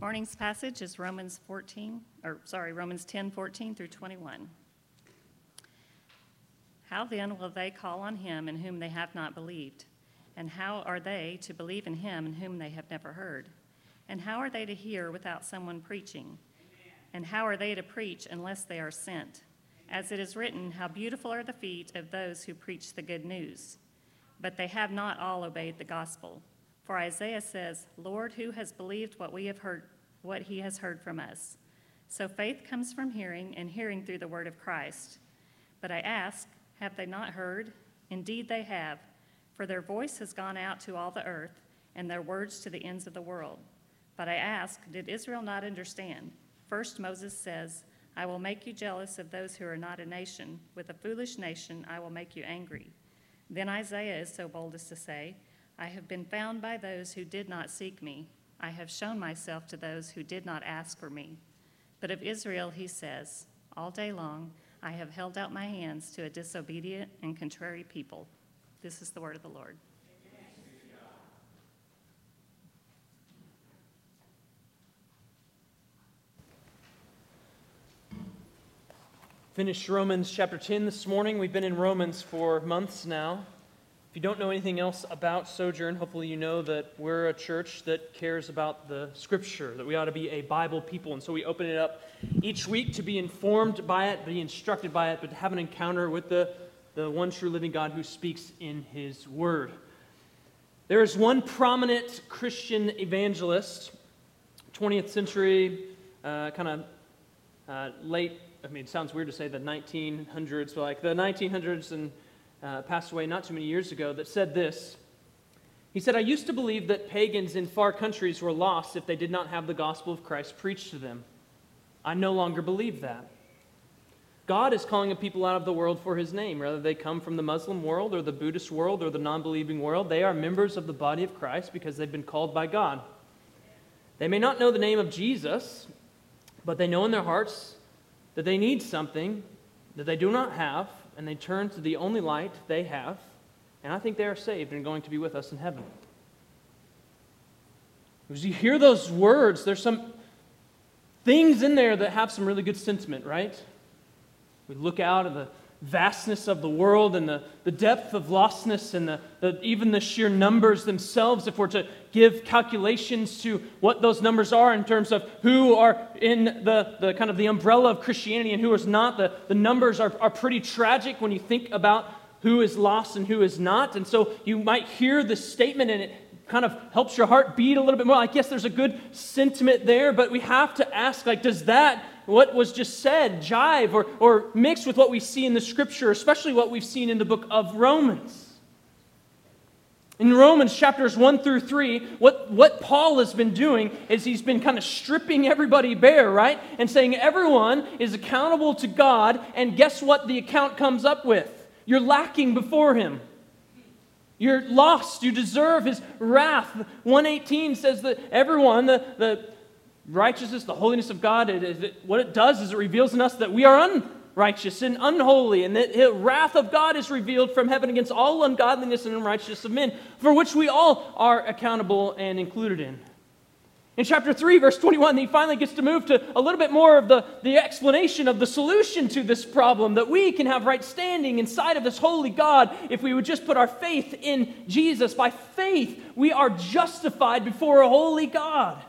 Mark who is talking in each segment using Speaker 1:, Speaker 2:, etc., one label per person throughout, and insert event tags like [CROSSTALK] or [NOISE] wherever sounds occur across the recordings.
Speaker 1: Morning's passage is Romans 14, or sorry, Romans 10, 14 through 21. How then will they call on him in whom they have not believed? And how are they to believe in him in whom they have never heard? And how are they to hear without someone preaching? And how are they to preach unless they are sent? As it is written, How beautiful are the feet of those who preach the good news. But they have not all obeyed the gospel. For Isaiah says, Lord, who has believed what we have heard, what he has heard from us? So faith comes from hearing, and hearing through the word of Christ. But I ask, have they not heard? Indeed they have, for their voice has gone out to all the earth, and their words to the ends of the world. But I ask, did Israel not understand? First Moses says, I will make you jealous of those who are not a nation. With a foolish nation, I will make you angry. Then Isaiah is so bold as to say, I have been found by those who did not seek me. I have shown myself to those who did not ask for me. But of Israel, he says, All day long I have held out my hands to a disobedient and contrary people. This is the word of the Lord.
Speaker 2: Finished Romans chapter 10 this morning. We've been in Romans for months now. If you don't know anything else about Sojourn, hopefully you know that we're a church that cares about the Scripture, that we ought to be a Bible people. And so we open it up each week to be informed by it, be instructed by it, but to have an encounter with the, the one true living God who speaks in His Word. There is one prominent Christian evangelist, 20th century, uh, kind of uh, late I mean, it sounds weird to say the 1900s, but like the 1900s and uh, passed away not too many years ago, that said this. He said, I used to believe that pagans in far countries were lost if they did not have the gospel of Christ preached to them. I no longer believe that. God is calling a people out of the world for his name. Whether they come from the Muslim world or the Buddhist world or the non believing world, they are members of the body of Christ because they've been called by God. They may not know the name of Jesus, but they know in their hearts that they need something that they do not have, and they turn to the only light they have, and I think they are saved and going to be with us in heaven. As you hear those words, there's some things in there that have some really good sentiment, right? We look out at the vastness of the world and the, the depth of lostness and the, the, even the sheer numbers themselves, if we're to give calculations to what those numbers are in terms of who are in the, the kind of the umbrella of Christianity and who is not, the, the numbers are, are pretty tragic when you think about who is lost and who is not. And so you might hear this statement and it kind of helps your heart beat a little bit more. I guess there's a good sentiment there, but we have to ask, like, does that what was just said jive or, or mix with what we see in the scripture, especially what we've seen in the book of Romans. In Romans chapters 1 through 3, what, what Paul has been doing is he's been kind of stripping everybody bare, right? And saying everyone is accountable to God, and guess what the account comes up with? You're lacking before him. You're lost. You deserve his wrath. 118 says that everyone, the, the righteousness, the holiness of God, it, it, what it does is it reveals in us that we are unrighteous and unholy, and that the wrath of God is revealed from heaven against all ungodliness and unrighteousness of men, for which we all are accountable and included in. In chapter 3, verse 21, he finally gets to move to a little bit more of the, the explanation of the solution to this problem that we can have right standing inside of this holy God if we would just put our faith in Jesus. By faith, we are justified before a holy God.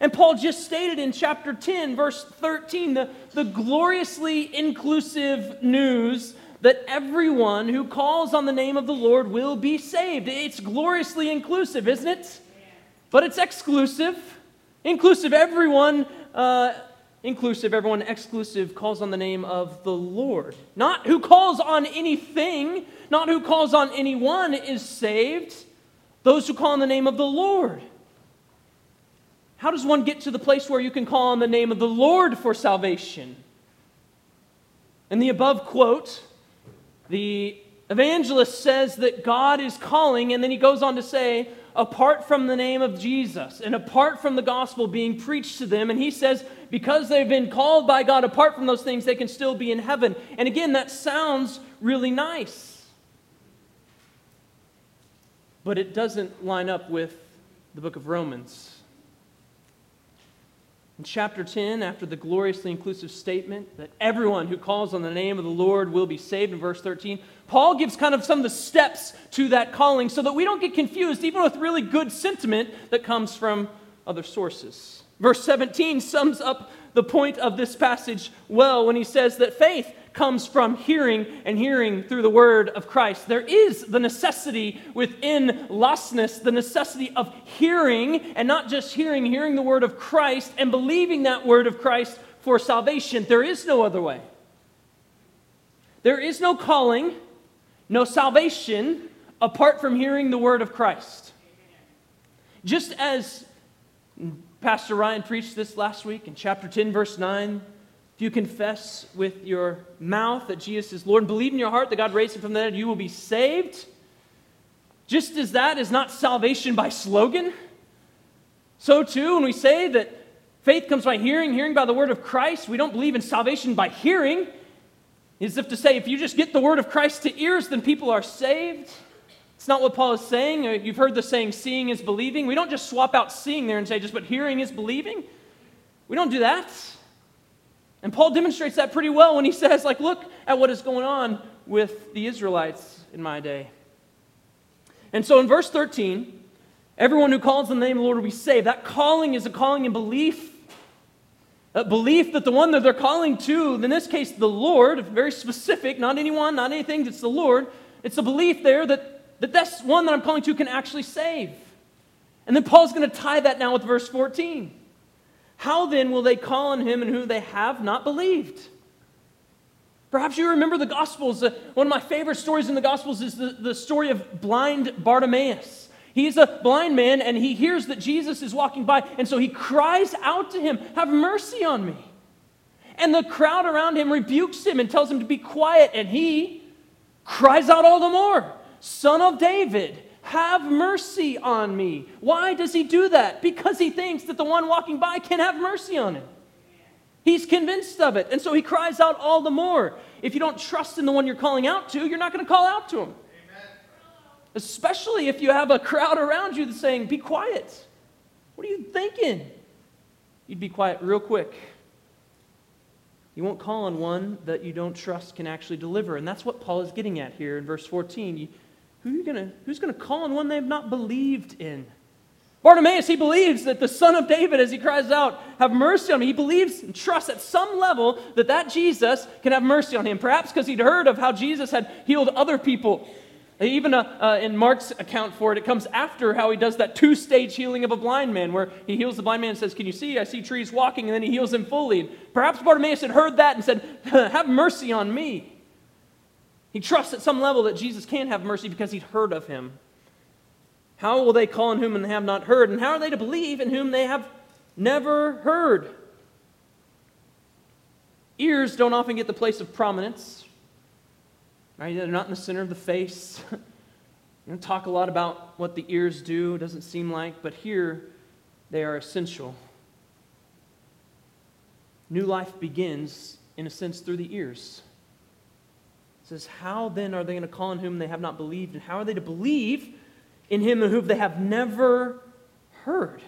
Speaker 2: And Paul just stated in chapter 10, verse 13, the, the gloriously inclusive news that everyone who calls on the name of the Lord will be saved. It's gloriously inclusive, isn't it? But it's exclusive. Inclusive, everyone, uh, inclusive, everyone exclusive calls on the name of the Lord. Not who calls on anything, not who calls on anyone is saved. Those who call on the name of the Lord. How does one get to the place where you can call on the name of the Lord for salvation? In the above quote, the evangelist says that God is calling, and then he goes on to say, apart from the name of Jesus and apart from the gospel being preached to them, and he says, because they've been called by God, apart from those things, they can still be in heaven. And again, that sounds really nice. But it doesn't line up with the book of Romans. In chapter 10, after the gloriously inclusive statement that everyone who calls on the name of the Lord will be saved, in verse 13, Paul gives kind of some of the steps to that calling so that we don't get confused, even with really good sentiment that comes from other sources. Verse 17 sums up the point of this passage well when he says that faith comes from hearing and hearing through the word of Christ. There is the necessity within lostness, the necessity of hearing, and not just hearing, hearing the word of Christ and believing that word of Christ for salvation. There is no other way. There is no calling, no salvation apart from hearing the word of Christ. Just as Pastor Ryan preached this last week in chapter 10, verse 9 if you confess with your mouth that Jesus is Lord and believe in your heart that God raised him from the dead, you will be saved. Just as that is not salvation by slogan, so too, when we say that faith comes by hearing, hearing by the word of Christ, we don't believe in salvation by hearing. As if to say, if you just get the word of Christ to ears, then people are saved. It's not what Paul is saying. Uh, you've heard the saying, seeing is believing. We don't just swap out seeing there and say, just but hearing is believing. We don't do that. And Paul demonstrates that pretty well when he says, like, look at what is going on with the Israelites in my day. And so in verse 13, everyone who calls on the name of the Lord will be saved. That calling is a calling in belief. A belief that the one that they're calling to, in this case, the Lord, very specific, not anyone, not anything, it's the Lord. It's a belief there that, that this one that I'm calling to can actually save. And then Paul's going to tie that now with verse 14. How then will they call on him in whom they have not believed? Perhaps you remember the Gospels. Uh, one of my favorite stories in the Gospels is the, the story of blind Bartimaeus. He's a blind man and he hears that Jesus is walking by, and so he cries out to him, Have mercy on me. And the crowd around him rebukes him and tells him to be quiet, and he cries out all the more, Son of David, have mercy on me. Why does he do that? Because he thinks that the one walking by can have mercy on him. He's convinced of it. And so he cries out all the more. If you don't trust in the one you're calling out to, you're not going to call out to him. Amen. Especially if you have a crowd around you that's saying, Be quiet. What are you thinking? You'd be quiet real quick. You won't call on one that you don't trust can actually deliver. And that's what Paul is getting at here in verse 14. You, who gonna, who's going to call on one they've not believed in? Bartimaeus, he believes that the son of David, as he cries out, have mercy on me. He believes and trusts at some level that that Jesus can have mercy on him. Perhaps because he'd heard of how Jesus had healed other people. Even uh, uh, in Mark's account for it, it comes after how he does that two stage healing of a blind man, where he heals the blind man and says, Can you see? I see trees walking, and then he heals him fully. And perhaps Bartimaeus had heard that and said, [LAUGHS] Have mercy on me. He trusts at some level that Jesus can have mercy because he's heard of him. How will they call on whom they have not heard? And how are they to believe in whom they have never heard? Ears don't often get the place of prominence. Right? They're not in the center of the face. [LAUGHS] we don't talk a lot about what the ears do, it doesn't seem like, but here they are essential. New life begins, in a sense, through the ears says, How then are they going to call on whom they have not believed? And how are they to believe in him whom they have never heard?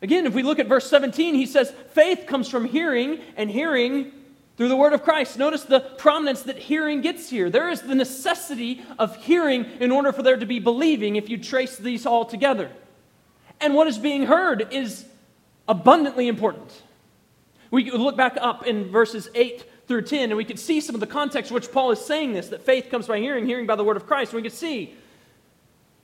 Speaker 2: Again, if we look at verse 17, he says, Faith comes from hearing, and hearing through the word of Christ. Notice the prominence that hearing gets here. There is the necessity of hearing in order for there to be believing if you trace these all together. And what is being heard is abundantly important. We look back up in verses 8 through 10, and we could see some of the context in which Paul is saying this that faith comes by hearing, hearing by the word of Christ. And we could see,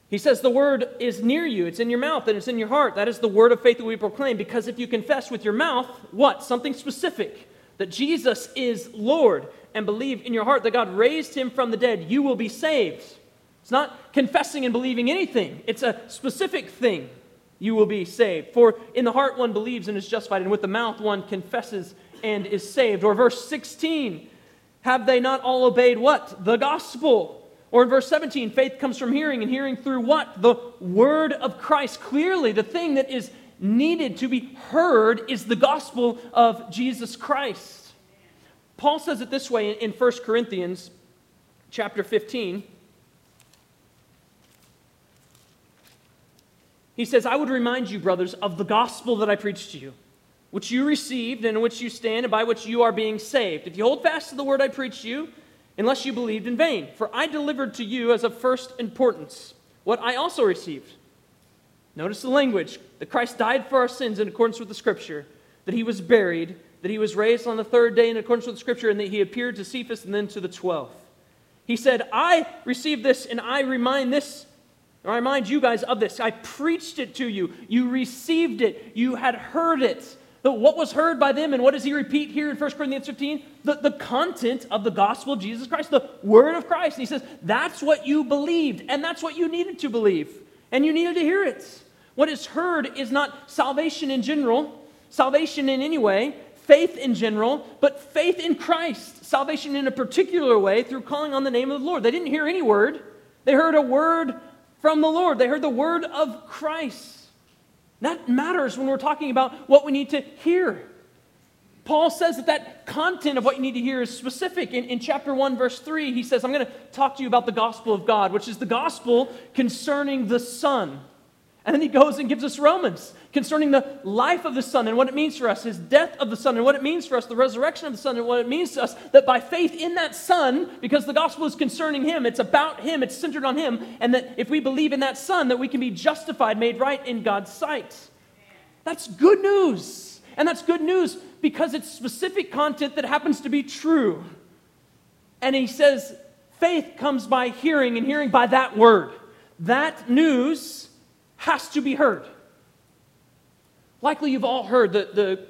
Speaker 2: he says, the word is near you, it's in your mouth, and it's in your heart. That is the word of faith that we proclaim. Because if you confess with your mouth, what? Something specific, that Jesus is Lord, and believe in your heart that God raised him from the dead, you will be saved. It's not confessing and believing anything, it's a specific thing. You will be saved. For in the heart one believes and is justified, and with the mouth one confesses and is saved. Or verse 16, have they not all obeyed what? The gospel. Or in verse 17, faith comes from hearing, and hearing through what? The word of Christ. Clearly, the thing that is needed to be heard is the gospel of Jesus Christ. Paul says it this way in 1 Corinthians chapter 15. He says, I would remind you, brothers, of the gospel that I preached to you which you received and in which you stand and by which you are being saved. If you hold fast to the word I preached you, unless you believed in vain. For I delivered to you as of first importance what I also received. Notice the language that Christ died for our sins in accordance with the Scripture, that he was buried, that he was raised on the third day in accordance with the Scripture, and that he appeared to Cephas and then to the twelve. He said, I received this and I remind this, I remind you guys of this. I preached it to you. You received it. You had heard it. What was heard by them, and what does he repeat here in 1 Corinthians 15? The, the content of the gospel of Jesus Christ, the word of Christ. And he says, that's what you believed, and that's what you needed to believe, and you needed to hear it. What is heard is not salvation in general, salvation in any way, faith in general, but faith in Christ, salvation in a particular way through calling on the name of the Lord. They didn't hear any word, they heard a word from the Lord, they heard the word of Christ. That matters when we're talking about what we need to hear. Paul says that that content of what you need to hear is specific. In, in chapter 1, verse 3, he says, I'm going to talk to you about the gospel of God, which is the gospel concerning the Son. And then he goes and gives us Romans concerning the life of the Son and what it means for us, his death of the Son and what it means for us, the resurrection of the Son and what it means to us, that by faith in that Son, because the gospel is concerning him, it's about him, it's centered on him, and that if we believe in that Son, that we can be justified, made right in God's sight. That's good news. And that's good news because it's specific content that happens to be true. And he says, faith comes by hearing, and hearing by that word. That news has to be heard. Likely you've all heard the, the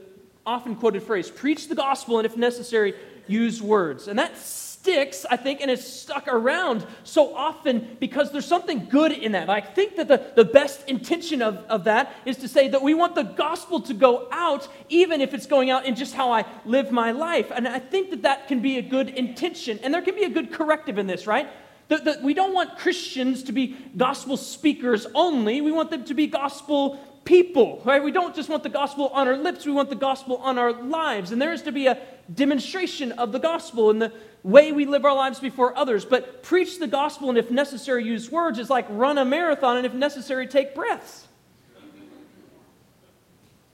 Speaker 2: often quoted phrase preach the gospel and, if necessary, use words. And that sticks, I think, and is stuck around so often because there's something good in that. I think that the, the best intention of, of that is to say that we want the gospel to go out, even if it's going out in just how I live my life. And I think that that can be a good intention. And there can be a good corrective in this, right? That, that we don't want Christians to be gospel speakers only. We want them to be gospel people, right? We don't just want the gospel on our lips, we want the gospel on our lives. And there is to be a demonstration of the gospel in the way we live our lives before others. But preach the gospel and, if necessary, use words is like run a marathon and, if necessary, take breaths.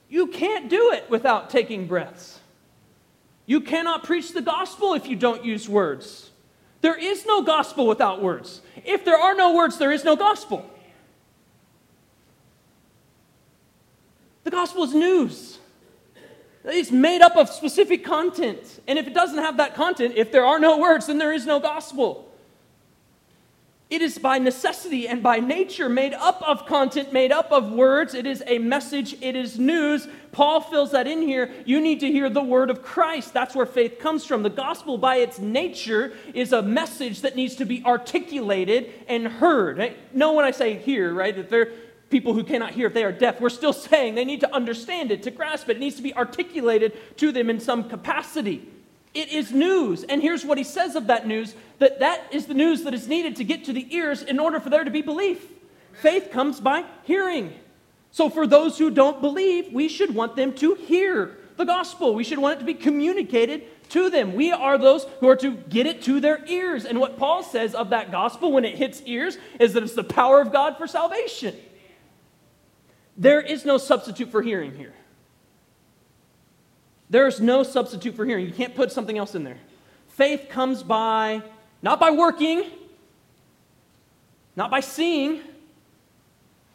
Speaker 2: You can't do it without taking breaths. You cannot preach the gospel if you don't use words. There is no gospel without words. If there are no words, there is no gospel. The gospel is news. It's made up of specific content. And if it doesn't have that content, if there are no words, then there is no gospel. It is by necessity and by nature made up of content, made up of words. It is a message, it is news. Paul fills that in here. You need to hear the word of Christ. That's where faith comes from. The gospel, by its nature, is a message that needs to be articulated and heard. No, when I say hear, right, that they're people who cannot hear if they are deaf, we're still saying they need to understand it, to grasp it. It needs to be articulated to them in some capacity. It is news. And here's what he says of that news that that is the news that is needed to get to the ears in order for there to be belief. Amen. Faith comes by hearing. So for those who don't believe, we should want them to hear the gospel. We should want it to be communicated to them. We are those who are to get it to their ears. And what Paul says of that gospel when it hits ears is that it's the power of God for salvation. There is no substitute for hearing here. There's no substitute for hearing. You can't put something else in there. Faith comes by, not by working, not by seeing,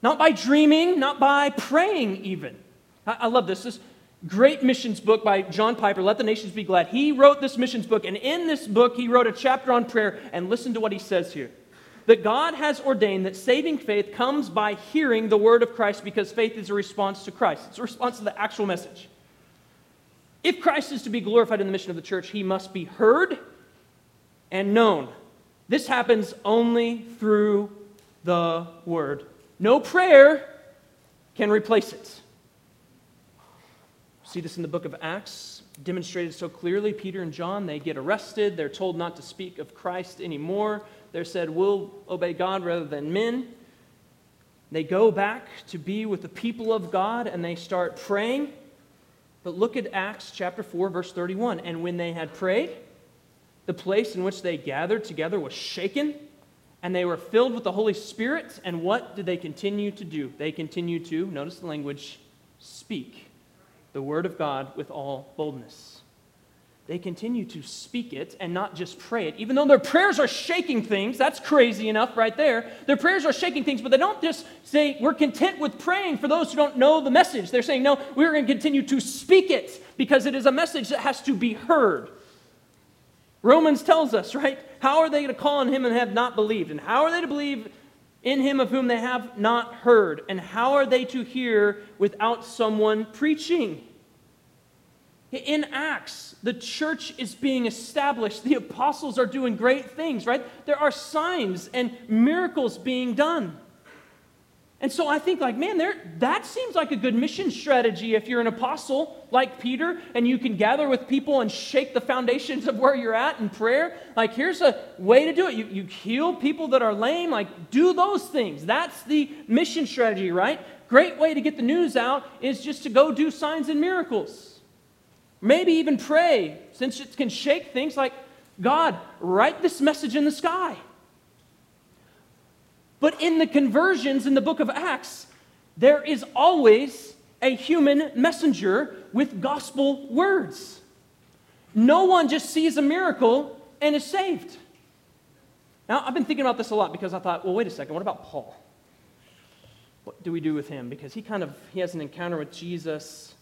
Speaker 2: not by dreaming, not by praying, even. I, I, love this. This great missions book by John Piper, Let the Nations Be Glad. He wrote this missions book, and in this book, he wrote a chapter on prayer. And listen to what he says here that God has ordained that saving faith comes by hearing the word of Christ because faith is a response to Christ, it's a response to the actual message. If Christ is to be glorified in the mission of the church, he must be heard and known. This happens only through the word. No prayer can replace it. See this in the book of Acts, demonstrated so clearly. Peter and John, they get arrested. They're told not to speak of Christ anymore. They're said, We'll obey God rather than men. They go back to be with the people of God and they start praying. But look at Acts chapter 4, verse 31. And when they had prayed, the place in which they gathered together was shaken, and they were filled with the Holy Spirit. And what did they continue to do? They continued to, notice the language, speak the word of God with all boldness. They continue to speak it and not just pray it. Even though their prayers are shaking things, that's crazy enough right there. Their prayers are shaking things, but they don't just say, We're content with praying for those who don't know the message. They're saying, No, we're going to continue to speak it because it is a message that has to be heard. Romans tells us, right? How are they going to call on him and have not believed? And how are they to believe in him of whom they have not heard? And how are they to hear without someone preaching? In Acts, the church is being established. The apostles are doing great things, right? There are signs and miracles being done. And so I think, like, man, there, that seems like a good mission strategy if you're an apostle like Peter and you can gather with people and shake the foundations of where you're at in prayer. Like, here's a way to do it. You, you heal people that are lame. Like, do those things. That's the mission strategy, right? Great way to get the news out is just to go do signs and miracles. Maybe even pray, since it can shake things like, God, write this message in the sky. But in the conversions in the book of Acts, there is always a human messenger with gospel words. No one just sees a miracle and is saved. Now, I've been thinking about this a lot because I thought, well, wait a second, what about Paul? What do we do with him? Because he kind of he has an encounter with Jesus.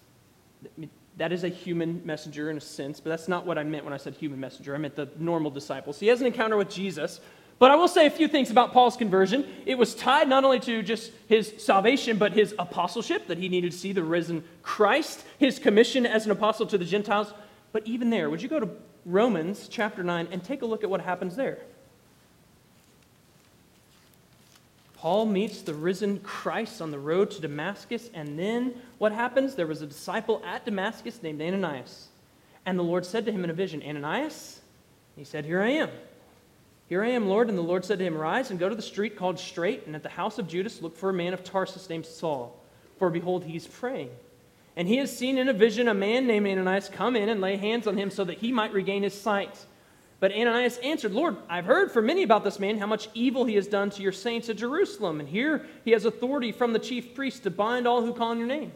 Speaker 2: That is a human messenger in a sense, but that's not what I meant when I said human messenger. I meant the normal disciples. He has an encounter with Jesus, but I will say a few things about Paul's conversion. It was tied not only to just his salvation, but his apostleship, that he needed to see the risen Christ, his commission as an apostle to the Gentiles. But even there, would you go to Romans chapter 9 and take a look at what happens there? Paul meets the risen Christ on the road to Damascus, and then what happens? There was a disciple at Damascus named Ananias. And the Lord said to him in a vision, Ananias? He said, Here I am. Here I am, Lord. And the Lord said to him, Rise and go to the street called Straight, and at the house of Judas look for a man of Tarsus named Saul. For behold, he is praying. And he has seen in a vision a man named Ananias come in and lay hands on him so that he might regain his sight. But Ananias answered, Lord, I've heard from many about this man, how much evil he has done to your saints at Jerusalem. And here he has authority from the chief priest to bind all who call on your name.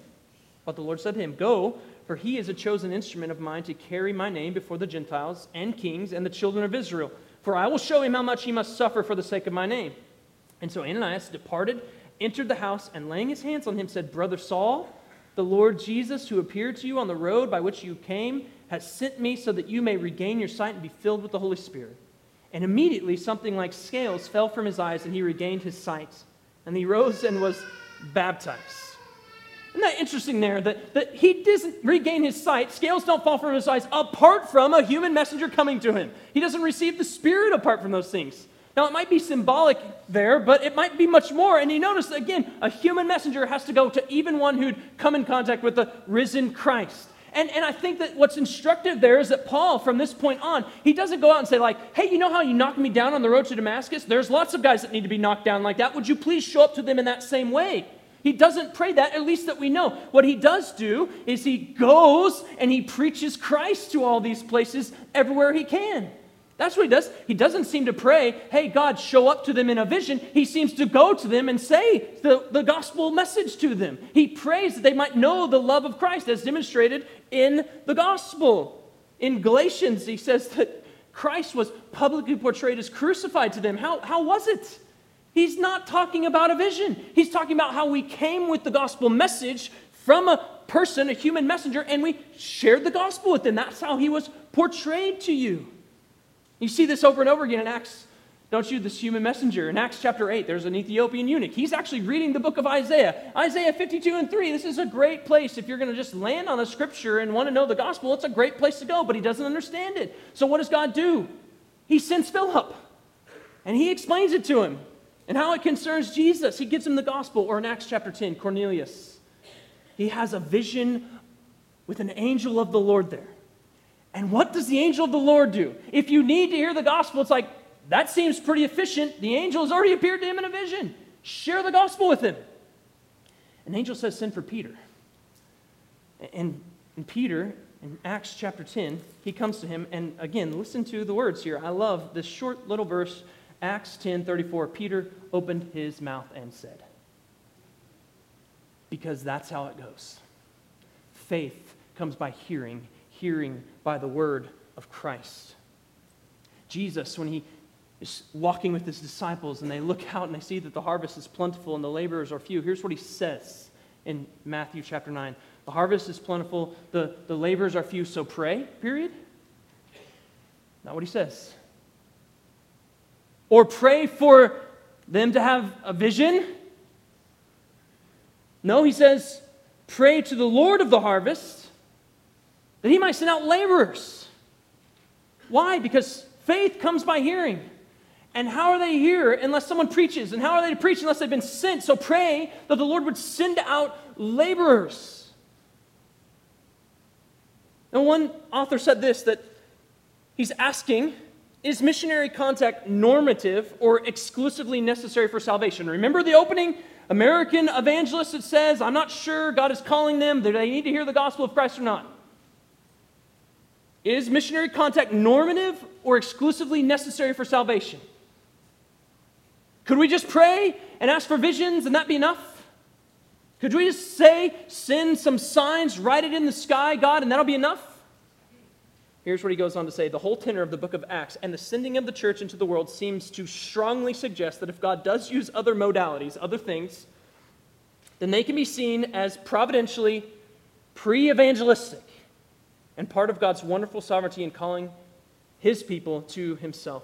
Speaker 2: But the Lord said to him, Go, for he is a chosen instrument of mine to carry my name before the Gentiles and kings and the children of Israel for I will show him how much he must suffer for the sake of my name. And so Ananias departed, entered the house, and laying his hands on him, said, Brother Saul, the Lord Jesus, who appeared to you on the road by which you came, has sent me so that you may regain your sight and be filled with the Holy Spirit. And immediately something like scales fell from his eyes, and he regained his sight. And he rose and was baptized. Isn't that interesting there? That, that he doesn't regain his sight, scales don't fall from his eyes apart from a human messenger coming to him. He doesn't receive the Spirit apart from those things. Now, it might be symbolic there, but it might be much more. And you notice, again, a human messenger has to go to even one who'd come in contact with the risen Christ. And, and I think that what's instructive there is that Paul, from this point on, he doesn't go out and say, like, hey, you know how you knocked me down on the road to Damascus? There's lots of guys that need to be knocked down like that. Would you please show up to them in that same way? He doesn't pray that, at least that we know. What he does do is he goes and he preaches Christ to all these places everywhere he can. That's what he does. He doesn't seem to pray, hey, God, show up to them in a vision. He seems to go to them and say the, the gospel message to them. He prays that they might know the love of Christ as demonstrated in the gospel. In Galatians, he says that Christ was publicly portrayed as crucified to them. How, how was it? He's not talking about a vision. He's talking about how we came with the gospel message from a person, a human messenger, and we shared the gospel with them. That's how he was portrayed to you. You see this over and over again in Acts, don't you? This human messenger. In Acts chapter 8, there's an Ethiopian eunuch. He's actually reading the book of Isaiah. Isaiah 52 and 3. This is a great place. If you're going to just land on a scripture and want to know the gospel, it's a great place to go, but he doesn't understand it. So what does God do? He sends Philip, and he explains it to him and how it concerns Jesus. He gives him the gospel. Or in Acts chapter 10, Cornelius, he has a vision with an angel of the Lord there. And what does the angel of the Lord do? If you need to hear the gospel, it's like, that seems pretty efficient. The angel has already appeared to him in a vision. Share the gospel with him. An angel says, Send for Peter. And, and Peter, in Acts chapter 10, he comes to him. And again, listen to the words here. I love this short little verse Acts 10:34, Peter opened his mouth and said, because that's how it goes. Faith comes by hearing, hearing by the word of Christ. Jesus, when he is walking with his disciples and they look out and they see that the harvest is plentiful and the laborers are few, here's what he says in Matthew chapter 9 The harvest is plentiful, the, the laborers are few, so pray, period. Not what he says. Or pray for them to have a vision. No, he says, pray to the Lord of the harvest that he might send out laborers. Why? Because faith comes by hearing. And how are they hear unless someone preaches? And how are they to preach unless they've been sent? So pray that the Lord would send out laborers. And one author said this that he's asking is missionary contact normative or exclusively necessary for salvation? Remember the opening American evangelist that says, I'm not sure God is calling them, do they need to hear the gospel of Christ or not? Is missionary contact normative or exclusively necessary for salvation? Could we just pray and ask for visions and that be enough? Could we just say, send some signs, write it in the sky, God, and that'll be enough? Here's what he goes on to say The whole tenor of the book of Acts and the sending of the church into the world seems to strongly suggest that if God does use other modalities, other things, then they can be seen as providentially pre evangelistic and part of God's wonderful sovereignty in calling his people to himself.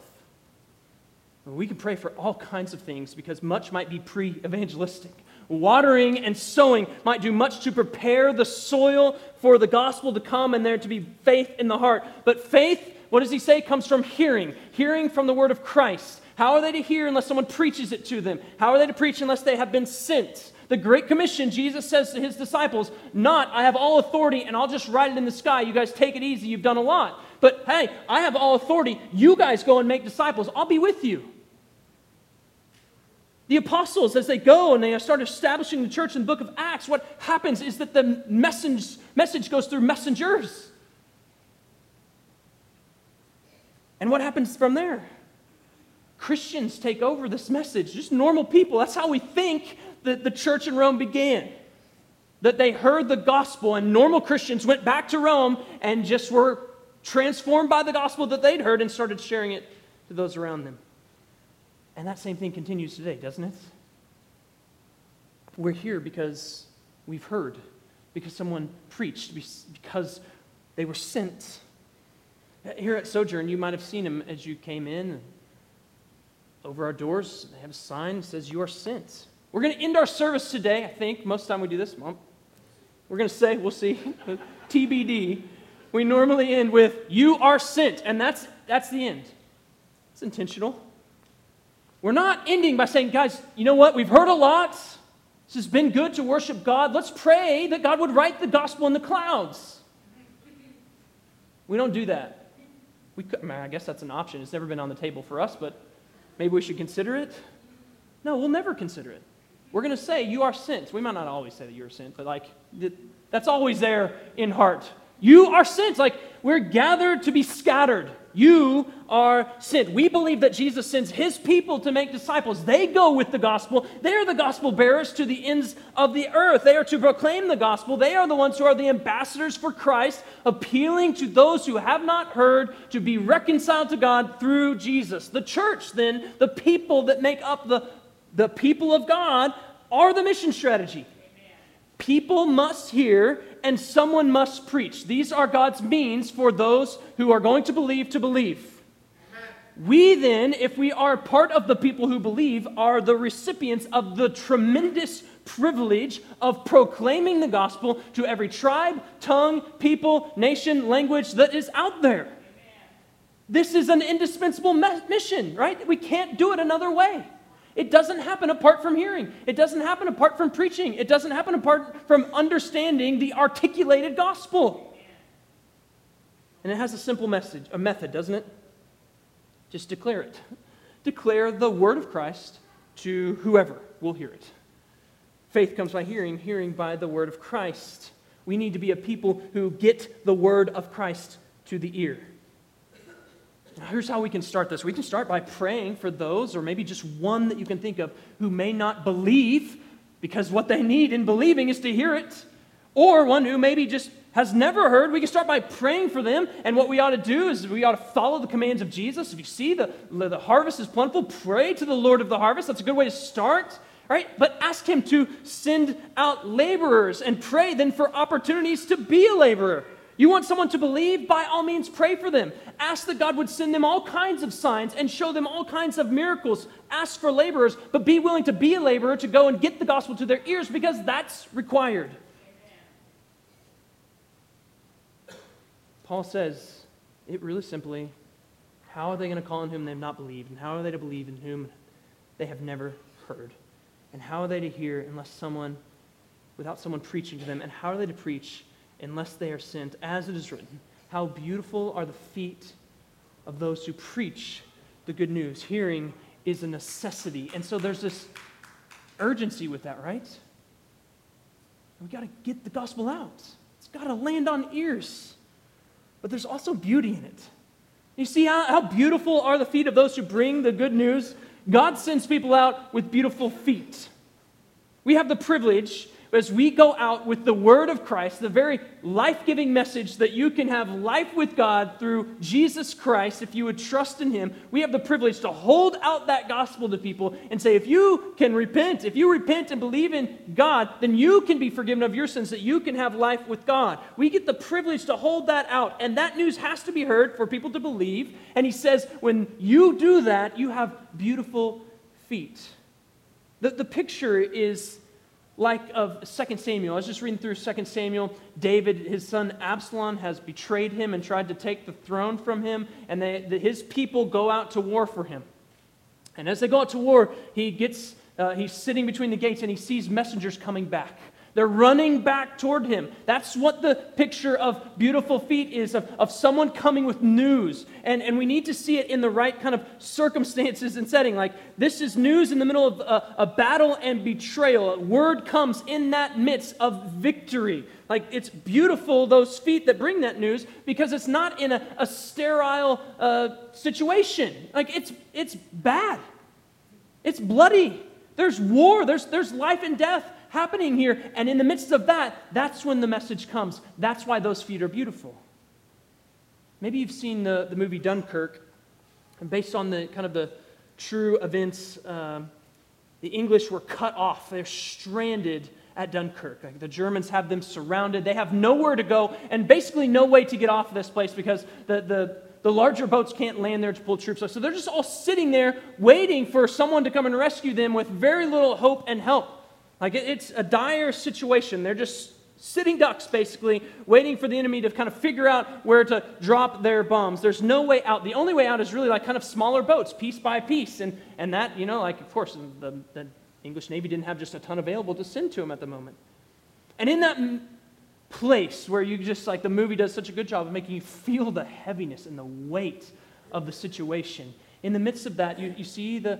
Speaker 2: We can pray for all kinds of things because much might be pre evangelistic. Watering and sowing might do much to prepare the soil for the gospel to come and there to be faith in the heart. But faith, what does he say, comes from hearing, hearing from the word of Christ. How are they to hear unless someone preaches it to them? How are they to preach unless they have been sent? The Great Commission, Jesus says to his disciples, Not, I have all authority and I'll just write it in the sky. You guys take it easy. You've done a lot. But hey, I have all authority. You guys go and make disciples. I'll be with you. The apostles, as they go and they start establishing the church in the book of Acts, what happens is that the message, message goes through messengers. And what happens from there? Christians take over this message, just normal people. That's how we think that the church in Rome began. That they heard the gospel, and normal Christians went back to Rome and just were transformed by the gospel that they'd heard and started sharing it to those around them. And that same thing continues today, doesn't it? We're here because we've heard, because someone preached, because they were sent. Here at Sojourn, you might have seen them as you came in. Over our doors, they have a sign that says, You are sent. We're going to end our service today, I think. Most of the time we do this. Mom. We're going to say, we'll see, [LAUGHS] TBD. We normally end with, You are sent. And that's, that's the end. It's intentional. We're not ending by saying, guys, you know what? We've heard a lot. This has been good to worship God. Let's pray that God would write the gospel in the clouds. We don't do that. We could, I, mean, I guess that's an option. It's never been on the table for us, but maybe we should consider it. No, we'll never consider it. We're going to say, You are sent. We might not always say that you're sent, but like, that's always there in heart. You are sent. Like, we're gathered to be scattered. You are sent. We believe that Jesus sends his people to make disciples. They go with the gospel. They are the gospel bearers to the ends of the earth. They are to proclaim the gospel. They are the ones who are the ambassadors for Christ, appealing to those who have not heard to be reconciled to God through Jesus. The church, then, the people that make up the, the people of God, are the mission strategy. People must hear and someone must preach. These are God's means for those who are going to believe to believe. We then, if we are part of the people who believe, are the recipients of the tremendous privilege of proclaiming the gospel to every tribe, tongue, people, nation, language that is out there. This is an indispensable mission, right? We can't do it another way. It doesn't happen apart from hearing. It doesn't happen apart from preaching. It doesn't happen apart from understanding the articulated gospel. And it has a simple message, a method, doesn't it? Just declare it. Declare the word of Christ to whoever will hear it. Faith comes by hearing, hearing by the word of Christ. We need to be a people who get the word of Christ to the ear. Here's how we can start this. We can start by praying for those, or maybe just one that you can think of, who may not believe because what they need in believing is to hear it. or one who maybe just has never heard, we can start by praying for them. And what we ought to do is we ought to follow the commands of Jesus. If you see the, the harvest is plentiful, pray to the Lord of the harvest. That's a good way to start. Right? But ask him to send out laborers and pray then for opportunities to be a laborer. You want someone to believe? By all means, pray for them. Ask that God would send them all kinds of signs and show them all kinds of miracles. Ask for laborers, but be willing to be a laborer to go and get the gospel to their ears because that's required. Paul says it really simply how are they going to call on whom they have not believed? And how are they to believe in whom they have never heard? And how are they to hear unless someone, without someone preaching to them? And how are they to preach unless they are sent, as it is written, How beautiful are the feet of those who preach the good news. Hearing is a necessity. And so there's this urgency with that, right? We've got to get the gospel out. It's got to land on ears. But there's also beauty in it. You see how, how beautiful are the feet of those who bring the good news? God sends people out with beautiful feet. We have the privilege as we go out with the word of Christ, the very life giving message that you can have life with God through Jesus Christ if you would trust in Him, we have the privilege to hold out that gospel to people and say, if you can repent, if you repent and believe in God, then you can be forgiven of your sins, that you can have life with God. We get the privilege to hold that out, and that news has to be heard for people to believe. And He says, when you do that, you have beautiful feet. The, the picture is like of 2 Samuel. I was just reading through 2 Samuel. David, his son Absalom, has betrayed him and tried to take the throne from him, and they, the, his people go out to war for him. And as they go out to war, he gets, uh, he's sitting between the gates and he sees messengers coming back. They're running back toward him. That's what the picture of beautiful feet is of, of someone coming with news. And, and we need to see it in the right kind of circumstances and setting. Like, this is news in the middle of a, a battle and betrayal. A word comes in that midst of victory. Like, it's beautiful, those feet that bring that news, because it's not in a, a sterile uh, situation. Like, it's, it's bad, it's bloody. There's war, there's, there's life and death happening here. And in the midst of that, that's when the message comes. That's why those feet are beautiful. Maybe you've seen the, the movie Dunkirk, and based on the kind of the true events, um, the English were cut off. They're stranded at Dunkirk. Like the Germans have them surrounded. They have nowhere to go and basically no way to get off this place because the, the, the larger boats can't land there to pull troops off. So they're just all sitting there waiting for someone to come and rescue them with very little hope and help. Like it's a dire situation. They're just sitting ducks, basically, waiting for the enemy to kind of figure out where to drop their bombs. There's no way out. The only way out is really like kind of smaller boats, piece by piece. And, and that, you know, like, of course, the, the English Navy didn't have just a ton available to send to them at the moment. And in that place where you just, like, the movie does such a good job of making you feel the heaviness and the weight of the situation, in the midst of that, you, you see the,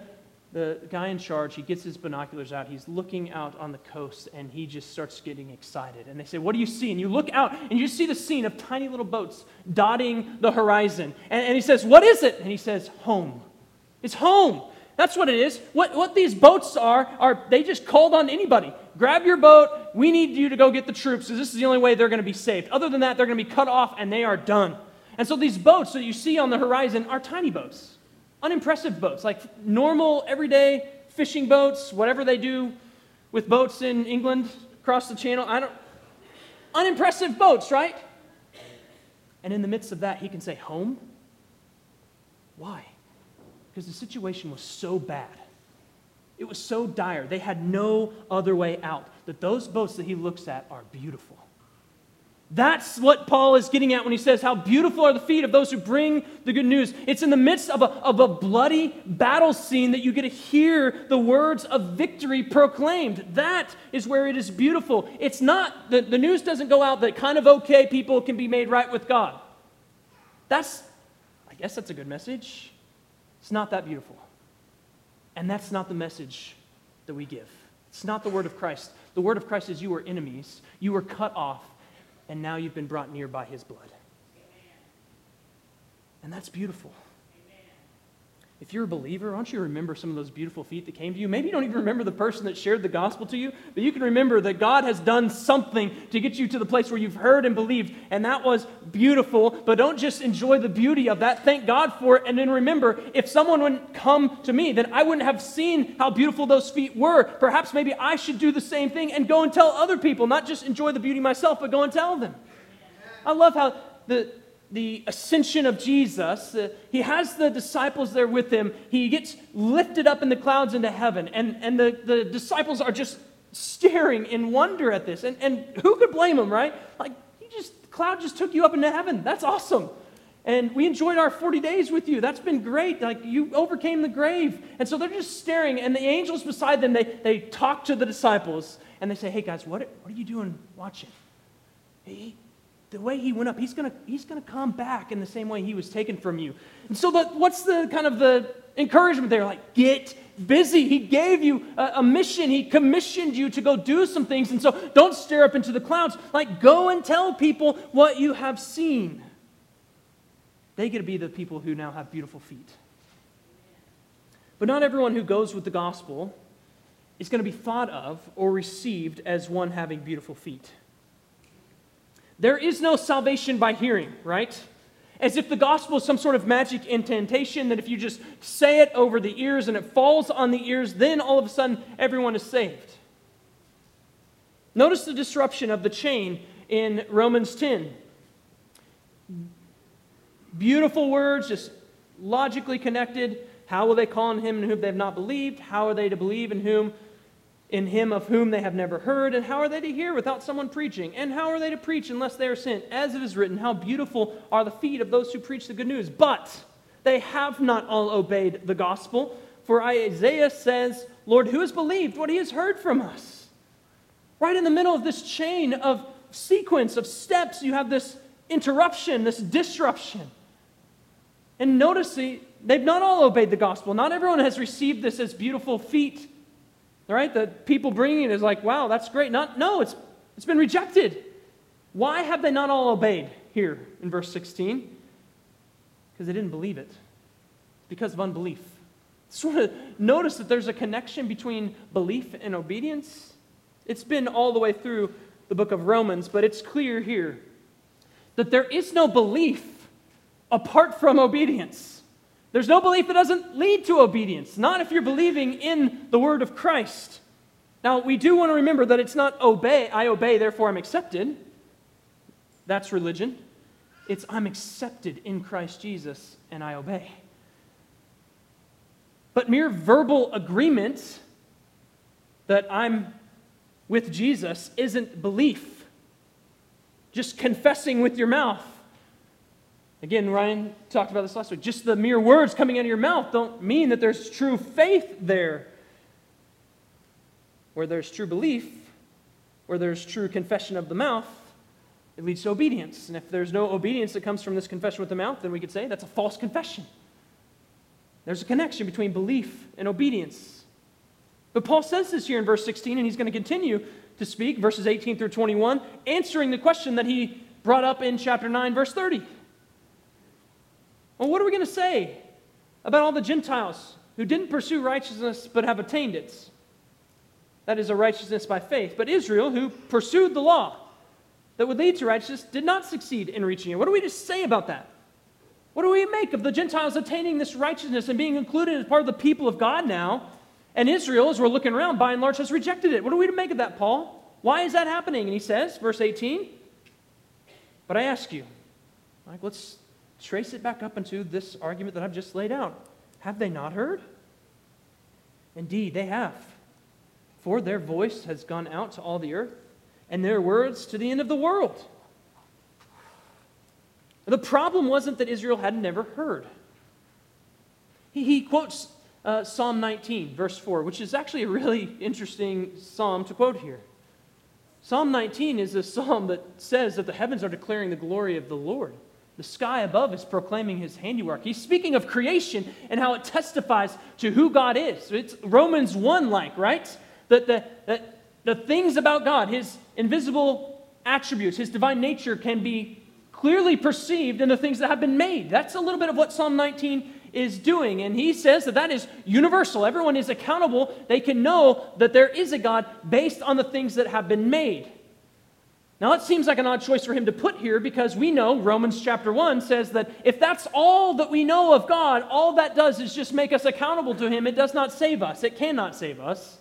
Speaker 2: the guy in charge, he gets his binoculars out. He's looking out on the coast and he just starts getting excited. And they say, What do you see? And you look out and you see the scene of tiny little boats dotting the horizon. And, and he says, What is it? And he says, Home. It's home. That's what it is. What, what these boats are, are they just called on anybody. Grab your boat. We need you to go get the troops because this is the only way they're going to be saved. Other than that, they're going to be cut off and they are done. And so these boats that you see on the horizon are tiny boats unimpressive boats, like normal, everyday fishing boats, whatever they do with boats in England across the channel. I don't, unimpressive boats, right? And in the midst of that, he can say, Home? Why? Because the situation was so bad. It was so dire. They had no other way out. That those boats that he looks at are beautiful. That's what Paul is getting at when he says, How beautiful are the feet of those who bring the good news. It's in the midst of a, of a bloody battle scene that you get to hear the words of victory proclaimed. That is where it is beautiful. It's not, the, the news doesn't go out that kind of okay people can be made right with God. That's, I guess that's a good message. It's not that beautiful. And that's not the message that we give. It's not the word of Christ. The word of Christ is you were enemies, you were cut off and now you've been brought near by his blood. And that's beautiful. If you're a believer, don't you remember some of those beautiful feet that came to you? Maybe you don't even remember the person that shared the gospel to you, but you can remember that God has done something to get you to the place where you've heard and believed, and that was beautiful. But don't just enjoy the beauty of that. Thank God for it, and then remember if someone wouldn't come to me, then I wouldn't have seen how beautiful those feet were. Perhaps maybe I should do the same thing and go and tell other people, not just enjoy the beauty myself, but go and tell them. I love how the the ascension of Jesus, uh, he has the disciples there with him. He gets lifted up in the clouds into heaven, and, and the, the disciples are just staring in wonder at this. And, and who could blame them, right? Like, he just, the cloud just took you up into heaven. That's awesome. And we enjoyed our 40 days with you. That's been great. Like, you overcame the grave. And so they're just staring, and the angels beside them, they, they talk to the disciples, and they say, Hey, guys, what, what are you doing watching? Hey, the way he went up, he's going he's gonna come back in the same way he was taken from you. And so, the, what's the kind of the encouragement there? Like, get busy. He gave you a, a, mission, he commissioned you to go do some things. And so, don't stare up into the clouds. Like, go and tell people what you have seen. They get to be the people who now have beautiful feet. But not everyone who goes with the gospel is going to be thought of or received as one having beautiful feet. There is no salvation by hearing, right? As if the gospel is some sort of magic incantation that if you just say it over the ears and it falls on the ears, then all of a sudden everyone is saved. Notice the disruption of the chain in Romans 10. Beautiful words, just logically connected. How will they call on him in whom they have not believed? How are they to believe in whom in him of whom they have never heard? And how are they to hear without someone preaching? And how are they to preach unless they are sent? As it is written, how beautiful are the feet of those who preach the good news. But they have not all obeyed the gospel. For Isaiah says, Lord, who has believed what he has heard from us? Right in the middle of this chain of sequence of steps, you have this interruption, this disruption. And notice they've not all obeyed the gospel. Not everyone has received this as beautiful feet right? The people bringing it is like, wow, that's great. Not, no, it's, it's been rejected. Why have they not all obeyed here in verse 16? Because they didn't believe it. because of unbelief. [LAUGHS] Sort of notice that there's a connection between belief and obedience. It's been all the way through the book of Romans, but it's clear here that there is no belief apart from obedience. There's no belief that doesn't lead to obedience, not if you're believing in the word of Christ. Now, we do want to remember that it's not obey, I obey, therefore I'm accepted. That's religion. It's I'm accepted in Christ Jesus and I obey. But mere verbal agreement that I'm with Jesus isn't belief. Just confessing with your mouth Again, Ryan talked about this last week. Just the mere words coming out of your mouth don't mean that there's true faith there. Where there's true belief, where there's true confession of the mouth, it leads to obedience. And if there's no obedience that comes from this confession with the mouth, then we could say that's a false confession. There's a connection between belief and obedience. But Paul says this here in verse 16, and he's going to continue to speak, verses 18 through 21, answering the question that he brought up in chapter 9, verse 30. Well, what are we going to say about all the Gentiles who didn't pursue righteousness but have attained it? That is a righteousness by faith. But Israel, who pursued the law that would lead to righteousness, did not succeed in reaching it. What do we just say about that? What do we make of the Gentiles attaining this righteousness and being included as part of the people of God now? And Israel, as we're looking around, by and large has rejected it. What are we to make of that, Paul? Why is that happening? And he says, verse 18, But I ask you, like, let's trace it back up into this argument that I've just laid out. Have they not heard? Indeed, they have. For their voice has gone out to all the earth, and their words to the end of the world. The problem wasn't that Israel had never heard. He, he quotes uh, Psalm 19, verse 4, which is actually a really interesting psalm to quote here. Psalm 19 is a psalm that says that the heavens are declaring the glory of the Lord. The sky above is proclaiming his handiwork. He's speaking of creation and how it testifies to who God is. It's Romans 1 like, right? That the, that the things about God, his invisible attributes, his divine nature, can be clearly perceived in the things that have been made. That's a little bit of what Psalm 19 is doing. And he says that that is universal. Everyone is accountable. They can know that there is a God based on the things that have been made. Now, it seems like an odd choice for him to put here because we know Romans chapter 1 says that if that's all that we know of God, all that does is just make us accountable to him. It does not save us, it cannot save us.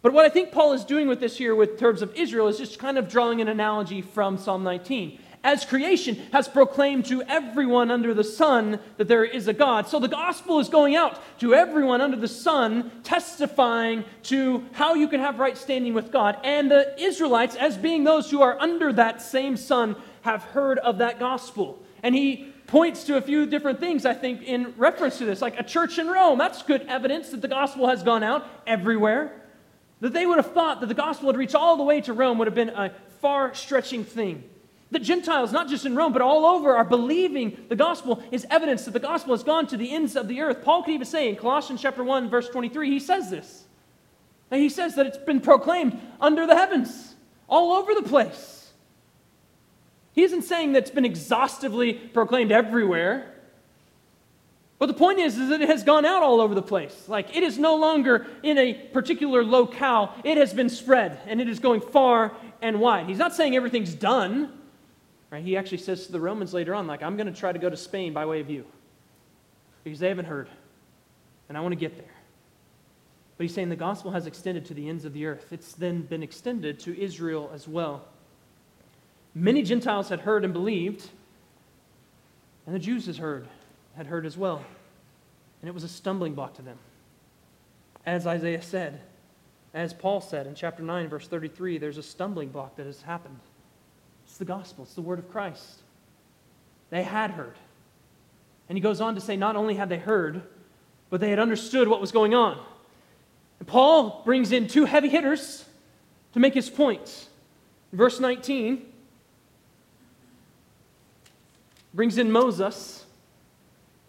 Speaker 2: But what I think Paul is doing with this here, with terms of Israel, is just kind of drawing an analogy from Psalm 19 as creation has proclaimed to everyone under the sun that there is a God. So the gospel is going out to everyone under the sun, testifying to how you can have right standing with God. And the Israelites, as being those who are under that same sun, have heard of that gospel. And he points to a few different things, I think, in reference to this, like a church in Rome. That's good evidence that the gospel has gone out everywhere. That they would have thought that the gospel had reached all the way to Rome would have been a far stretching thing. The Gentiles, not just in Rome, but all over, are believing the gospel is evidence that the gospel has gone to the ends of the earth. Paul could even say in Colossians chapter 1, verse 23, he says this. And he says that it's been proclaimed under the heavens, all over the place. He isn't saying that it's been exhaustively proclaimed everywhere. But the point is, is that it has gone out all over the place. Like it is no longer in a particular locale. It has been spread and it is going far and wide. He's not saying everything's done. Right? He actually says to the Romans later on, like, I'm going to try to go to Spain by way of you because they haven't heard, and I want to get there. But he's saying the gospel has extended to the ends of the earth. It's then been extended to Israel as well. Many Gentiles had heard and believed, and the Jews had heard, had heard as well. And it was a stumbling block to them. As Isaiah said, as Paul said in chapter 9, verse 33, there's a stumbling block that has happened. It's the gospel, it's the word of Christ. They had heard. And he goes on to say, not only had they heard, but they had understood what was going on. And Paul brings in two heavy hitters to make his point. verse 19, brings in Moses.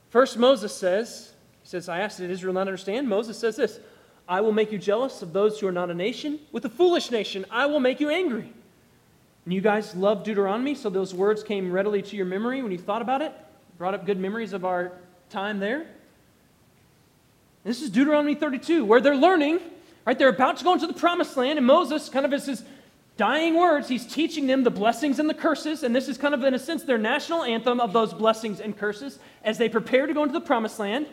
Speaker 2: First, Moses says, he says, I asked, did Israel not understand? Moses says this I will make you jealous of those who are not a nation. With a foolish nation, I will make you angry. And you guys love Deuteronomy, so those words came readily to your memory when you thought about it, brought up good memories of our time there. This is Deuteronomy 32, where they're learning, right? They're about to go into the promised land, and Moses, kind of as his dying words, he's teaching them the blessings and the curses, and this is kind of, in a sense, their national anthem of those blessings and curses as they prepare to go into the promised land.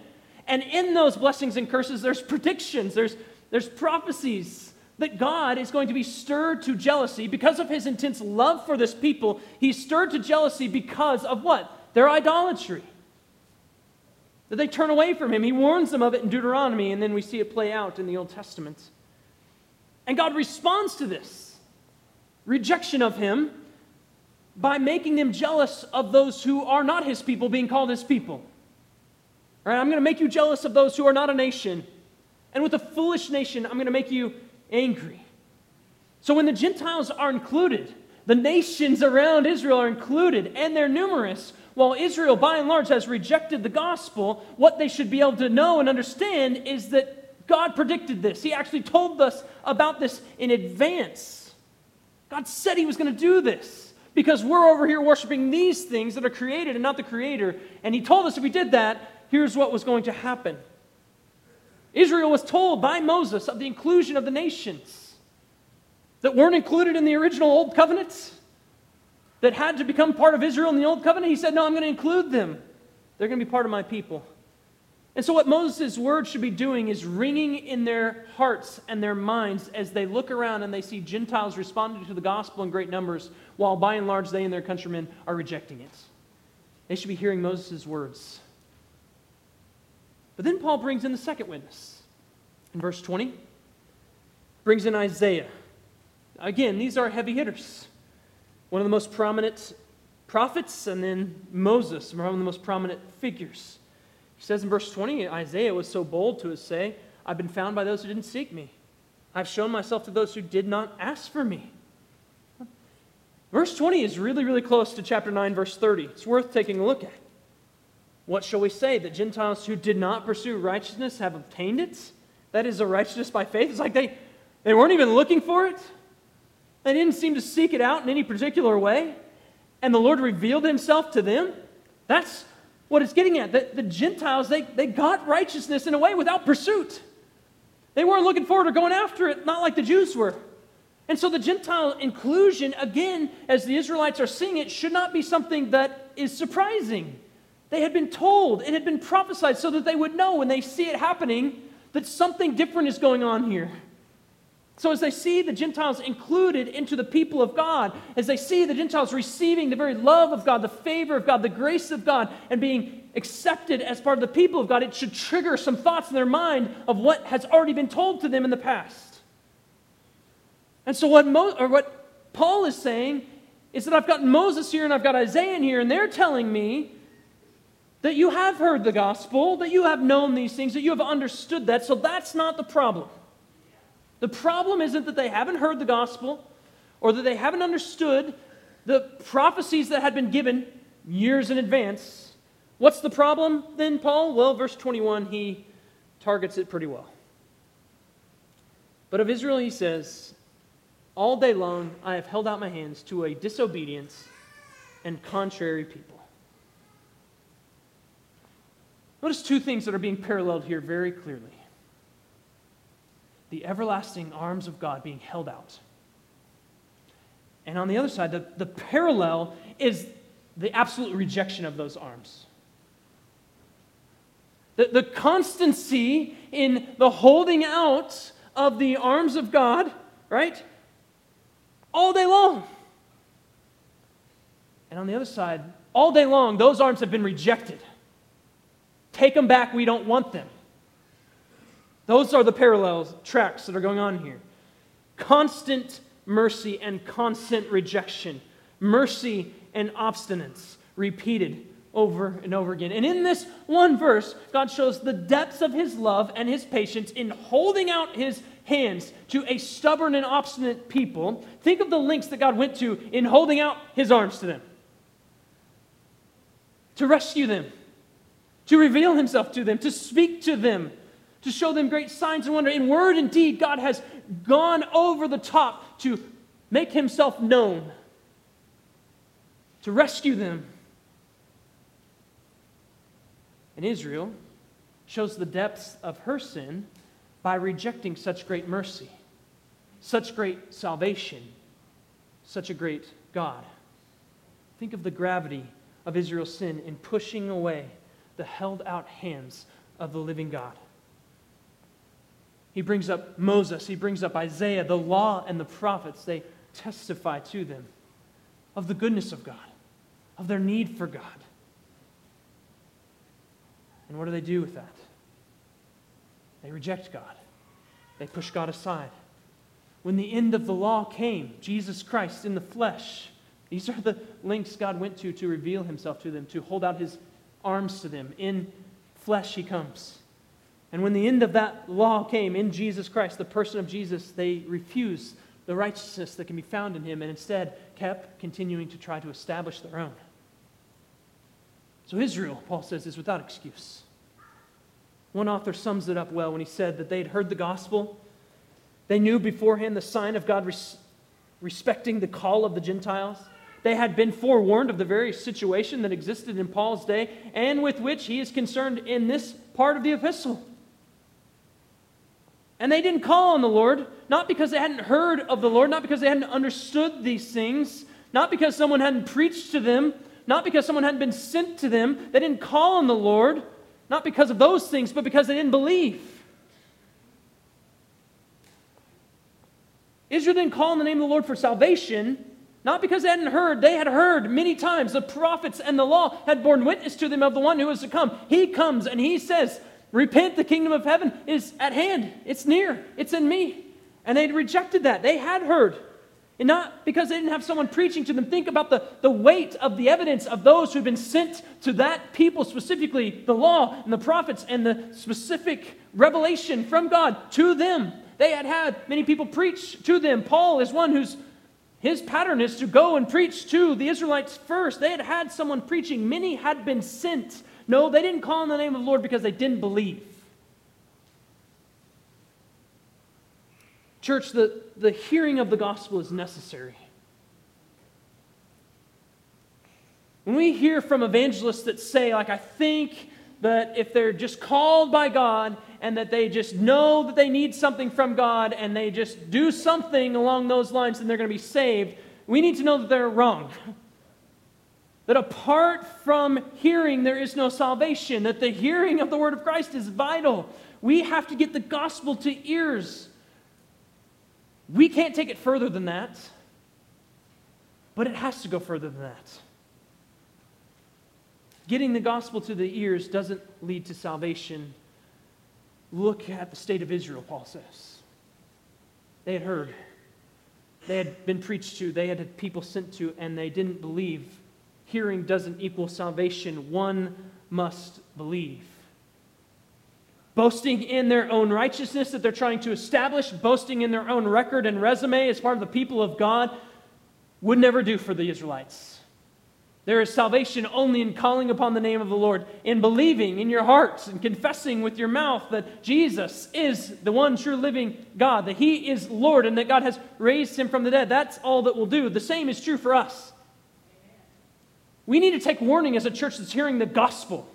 Speaker 2: And in those blessings and curses, there's predictions, there's, there's prophecies that God is going to be stirred to jealousy because of his intense love for this people. He's stirred to jealousy because of what? Their idolatry. That they turn away from him. He warns them of it in Deuteronomy, and then we see it play out in the Old Testament. And God responds to this rejection of him by making them jealous of those who are not his people being called his people. All right, I'm going to make you jealous of those who are not a nation. And with a foolish nation, I'm going to make you angry. So when the Gentiles are included, the nations around Israel are included, and they're numerous. While Israel, by and large, has rejected the gospel, what they should be able to know and understand is that God predicted this. He actually told us about this in advance. God said He was going to do this because we're over here worshiping these things that are created and not the Creator. And He told us if we did that, here's what was going to happen. Israel was told by Moses of the inclusion of the nations that weren't included in the original Old Covenant, that had to become part of Israel in the Old Covenant. He said, No, I'm going to include them. They're going to be part of my people. And so, what Moses' words should be doing is ringing in their hearts and their minds as they look around and they see Gentiles responding to the gospel in great numbers, while by and large they and their countrymen are rejecting it. They should be hearing Moses' words. But then Paul brings in the second witness. In verse 20, brings in Isaiah. Again, these are heavy hitters. One of the most prominent prophets, and then Moses, one of the most prominent figures. He says in verse 20, Isaiah was so bold to say, I've been found by those who didn't seek me. I've shown myself to those who did not ask for me. Verse 20 is really, really close to chapter 9, verse 30. It's worth taking a look at. What shall we say? That Gentiles who did not pursue righteousness have obtained it? That is a righteousness by faith? It's like they, they weren't even looking for it. They didn't seem to seek it out in any particular way. And the Lord revealed himself to them. That's what it's getting at. That the Gentiles, they, they got righteousness in a way without pursuit. They weren't looking forward or going after it, not like the Jews were. And so the Gentile inclusion, again, as the Israelites are seeing it, should not be something that is surprising. They had been told, it had been prophesied so that they would know when they see it happening that something different is going on here. So, as they see the Gentiles included into the people of God, as they see the Gentiles receiving the very love of God, the favor of God, the grace of God, and being accepted as part of the people of God, it should trigger some thoughts in their mind of what has already been told to them in the past. And so, what, Mo- or what Paul is saying is that I've got Moses here and I've got Isaiah in here, and they're telling me that you have heard the gospel, that you have known these things, that you have understood that. So, that's not the problem. The problem isn't that they haven't heard the gospel or that they haven't understood the prophecies that had been given years in advance. What's the problem then, Paul? Well, verse 21, he targets it pretty well. But of Israel, he says, All day long I have held out my hands to a disobedience and contrary people. Notice two things that are being paralleled here very clearly the everlasting arms of God being held out. And on the other side, the, the parallel is the absolute rejection of those arms. The, the constancy in the holding out of the arms of God, right? All day long. And on the other side, all day long, those arms have been rejected. Take them back, we don't want them. Those are the parallels, tracks that are going on here. Constant mercy and constant rejection. Mercy and obstinance repeated over and over again. And in this one verse, God shows the depths of his love and his patience in holding out his hands to a stubborn and obstinate people. Think of the lengths that God went to in holding out his arms to them, to rescue them, to reveal himself to them, to speak to them, to show them great signs and wonder. In word and deed, God has gone over the top to make himself known, to rescue them. And Israel shows the depths of her sin by rejecting such great mercy, such great salvation, such a great God. Think of the gravity of Israel's sin in pushing away the held out hands of the living God. He brings up Moses, he brings up Isaiah, the law and the prophets. They testify to them of the goodness of God, of their need for God. And what do they do with that? They reject God, they push God aside. When the end of the law came, Jesus Christ in the flesh, these are the links God went to to reveal himself to them, to hold out his arms to them. In flesh, he comes. And when the end of that law came in Jesus Christ, the person of Jesus, they refused the righteousness that can be found in him and instead kept continuing to try to establish their own. So Israel, Paul says, is without excuse. One author sums it up well when he said that they had heard the gospel. They knew beforehand the sign of God res- respecting the call of the Gentiles. They had been forewarned of the very situation that existed in Paul's day and with which he is concerned in this part of the epistle. And they didn't call on the Lord, not because they hadn't heard of the Lord, not because they hadn't understood these things, not because someone hadn't preached to them, not because someone hadn't been sent to them. They didn't call on the Lord, not because of those things, but because they didn't believe. Israel didn't call on the name of the Lord for salvation, not because they hadn't heard. They had heard many times. The prophets and the law had borne witness to them of the one who was to come. He comes and he says, Repent, the kingdom of heaven is at hand. It's near. It's in me. And they rejected that. They had heard. And not because they didn't have someone preaching to them. Think about the, the weight of the evidence of those who've been sent to that people, specifically the law and the prophets and the specific revelation from God to them. They had had many people preach to them. Paul is one whose his pattern is to go and preach to the Israelites first. They had had someone preaching. Many had been sent. No, they didn't call on the name of the Lord because they didn't believe. Church, the, the hearing of the gospel is necessary. When we hear from evangelists that say, like, I think that if they're just called by God and that they just know that they need something from God and they just do something along those lines and they're going to be saved, we need to know that they're wrong. [LAUGHS] That apart from hearing, there is no salvation. That the hearing of the word of Christ is vital. We have to get the gospel to ears. We can't take it further than that, but it has to go further than that. Getting the gospel to the ears doesn't lead to salvation. Look at the state of Israel, Paul says. They had heard, they had been preached to, they had had people sent to, and they didn't believe. Hearing doesn't equal salvation. One must believe. Boasting in their own righteousness that they're trying to establish, boasting in their own record and resume as part of the people of God, would never do for the Israelites. There is salvation only in calling upon the name of the Lord, in believing in your hearts and confessing with your mouth that Jesus is the one true living God, that He is Lord, and that God has raised Him from the dead. That's all that will do. The same is true for us. We need to take warning as a church that's hearing the gospel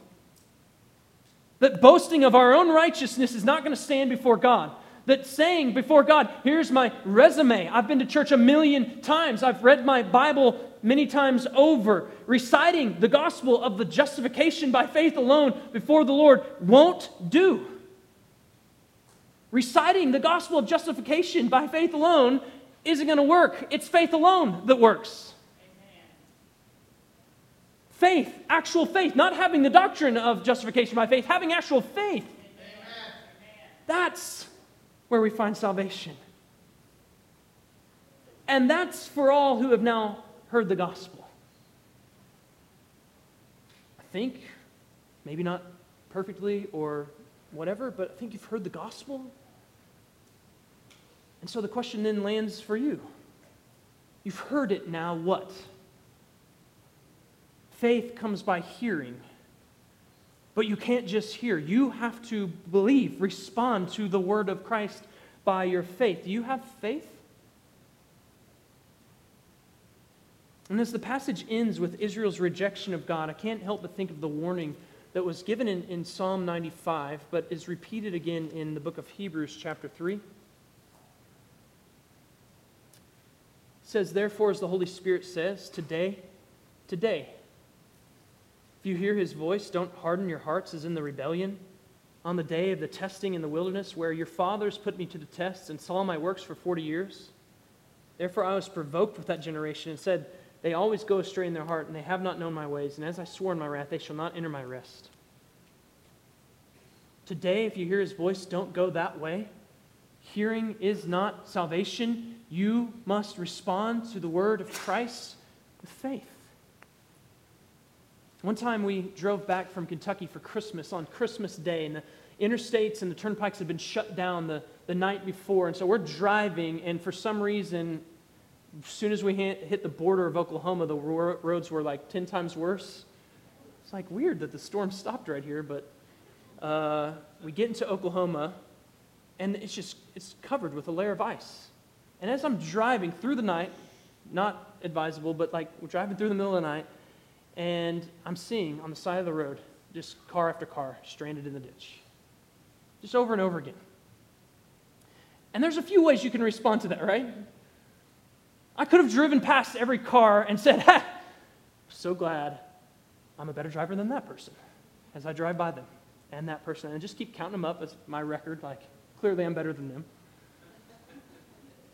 Speaker 2: that boasting of our own righteousness is not going to stand before God that saying before God, here's my resume. I've been to church a million times. I've read my Bible many times over. Reciting the gospel of the justification by faith alone before the Lord won't do. Reciting the gospel of justification by faith alone isn't going to work. It's faith alone that works. Faith, actual faith, not having the doctrine of justification by faith, having actual faith. That's where we find salvation. And that's for all who have now heard the gospel. I think, maybe not perfectly or whatever, but I think you've heard the gospel. And so the question then lands for you. You've heard it now, what? Faith comes by hearing. But you can't just hear. You have to believe, respond to the word of Christ by your faith. Do you have faith? And as the passage ends with Israel's rejection of God, I can't help but think of the warning that was given in, in Psalm 95, but is repeated again in the book of Hebrews, chapter 3. It says, Therefore, as the Holy Spirit says, today, today, if you hear his voice, don't harden your hearts as in the rebellion on the day of the testing in the wilderness, where your fathers put me to the test and saw my works for 40 years. Therefore, I was provoked with that generation and said, They always go astray in their heart, and they have not known my ways. And as I swore in my wrath, they shall not enter my rest. Today, if you hear his voice, don't go that way. Hearing is not salvation. You must respond to the word of Christ with faith. One time we drove back from Kentucky for Christmas on Christmas Day, and the interstates and the turnpikes had been shut down the, the night before. And so we're driving, and for some reason, as soon as we hit the border of Oklahoma, the roads were like 10 times worse. It's like weird that the storm stopped right here, but uh, we get into Oklahoma, and it's just it's covered with a layer of ice. And as I'm driving through the night, not advisable, but like we're driving through the middle of the night, and I'm seeing on the side of the road just car after car stranded in the ditch, just over and over again. And there's a few ways you can respond to that, right? I could have driven past every car and said, Ha, so glad I'm a better driver than that person as I drive by them and that person, and just keep counting them up as my record, like, clearly I'm better than them.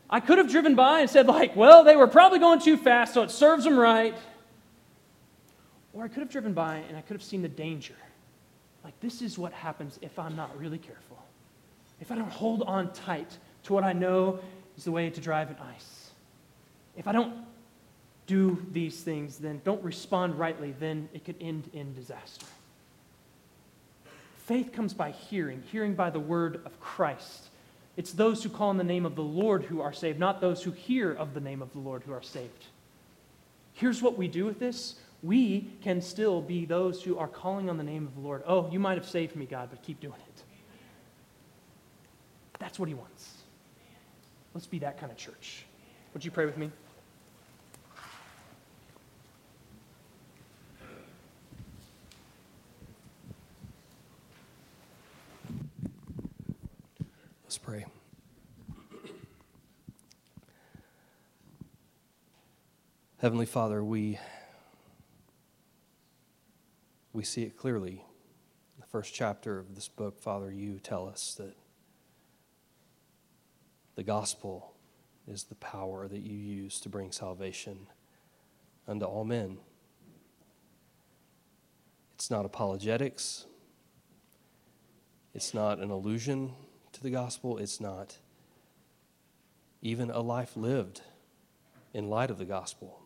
Speaker 2: I could have driven by and said, like, well, they were probably going too fast, so it serves them right. Or I could have driven by and I could have seen the danger. Like, this is what happens if I'm not really careful. If I don't hold on tight to what I know is the way to drive in ice. If I don't do these things, then don't respond rightly, then it could end in disaster. Faith comes by hearing, hearing by the word of Christ. It's those who call on the name of the Lord who are saved, not those who hear of the name of the Lord who are saved. Here's what we do with this we can still be those who are calling on the name of the Lord. Oh, you might have saved me, God, but keep doing it. That's what He wants. Let's be that kind of church. Would you pray with me?
Speaker 3: Let's pray. Heavenly Father, we we see it clearly. The first chapter of this book, Father, you tell us that the gospel is the power that you use to bring salvation unto all men. It's not apologetics. It's not an allusion to the gospel. It's not even a life lived in light of the gospel.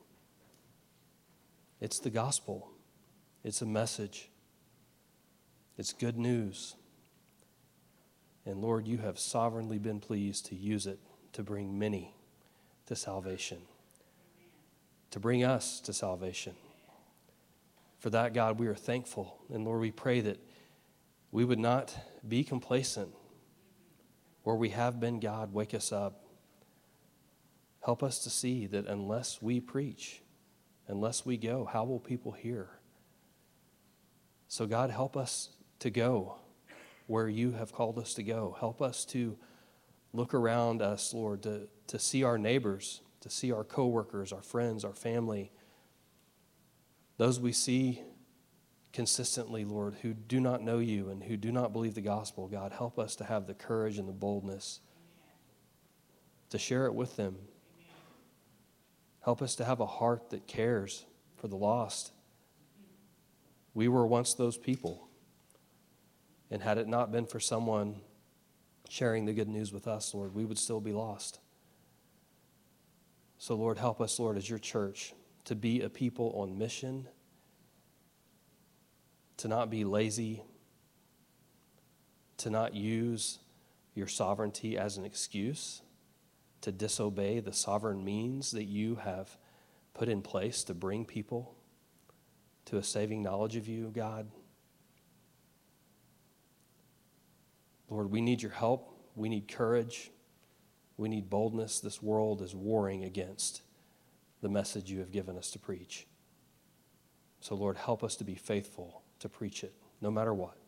Speaker 3: It's the gospel, it's a message, it's good news. And Lord, you have sovereignly been pleased to use it to bring many to salvation, to bring us to salvation. For that, God, we are thankful. And Lord, we pray that we would not be complacent. Where we have been, God, wake us up. Help us to see that unless we preach, unless we go, how will people hear? So, God, help us to go where you have called us to go. Help us to look around us, Lord, to, to see our neighbors, to see our coworkers, our friends, our family, those we see consistently, Lord, who do not know you and who do not believe the gospel. God, help us to have the courage and the boldness to share it with them. Help us to have a heart that cares for the lost. We were once those people. And had it not been for someone sharing the good news with us, Lord, we would still be lost. So, Lord, help us, Lord, as your church, to be a people on mission, to not be lazy, to not use your sovereignty as an excuse, to disobey the sovereign means that you have put in place to bring people to a saving knowledge of you, God. Lord, we need your help. We need courage. We need boldness. This world is warring against the message you have given us to preach. So, Lord, help us to be faithful to preach it, no matter what.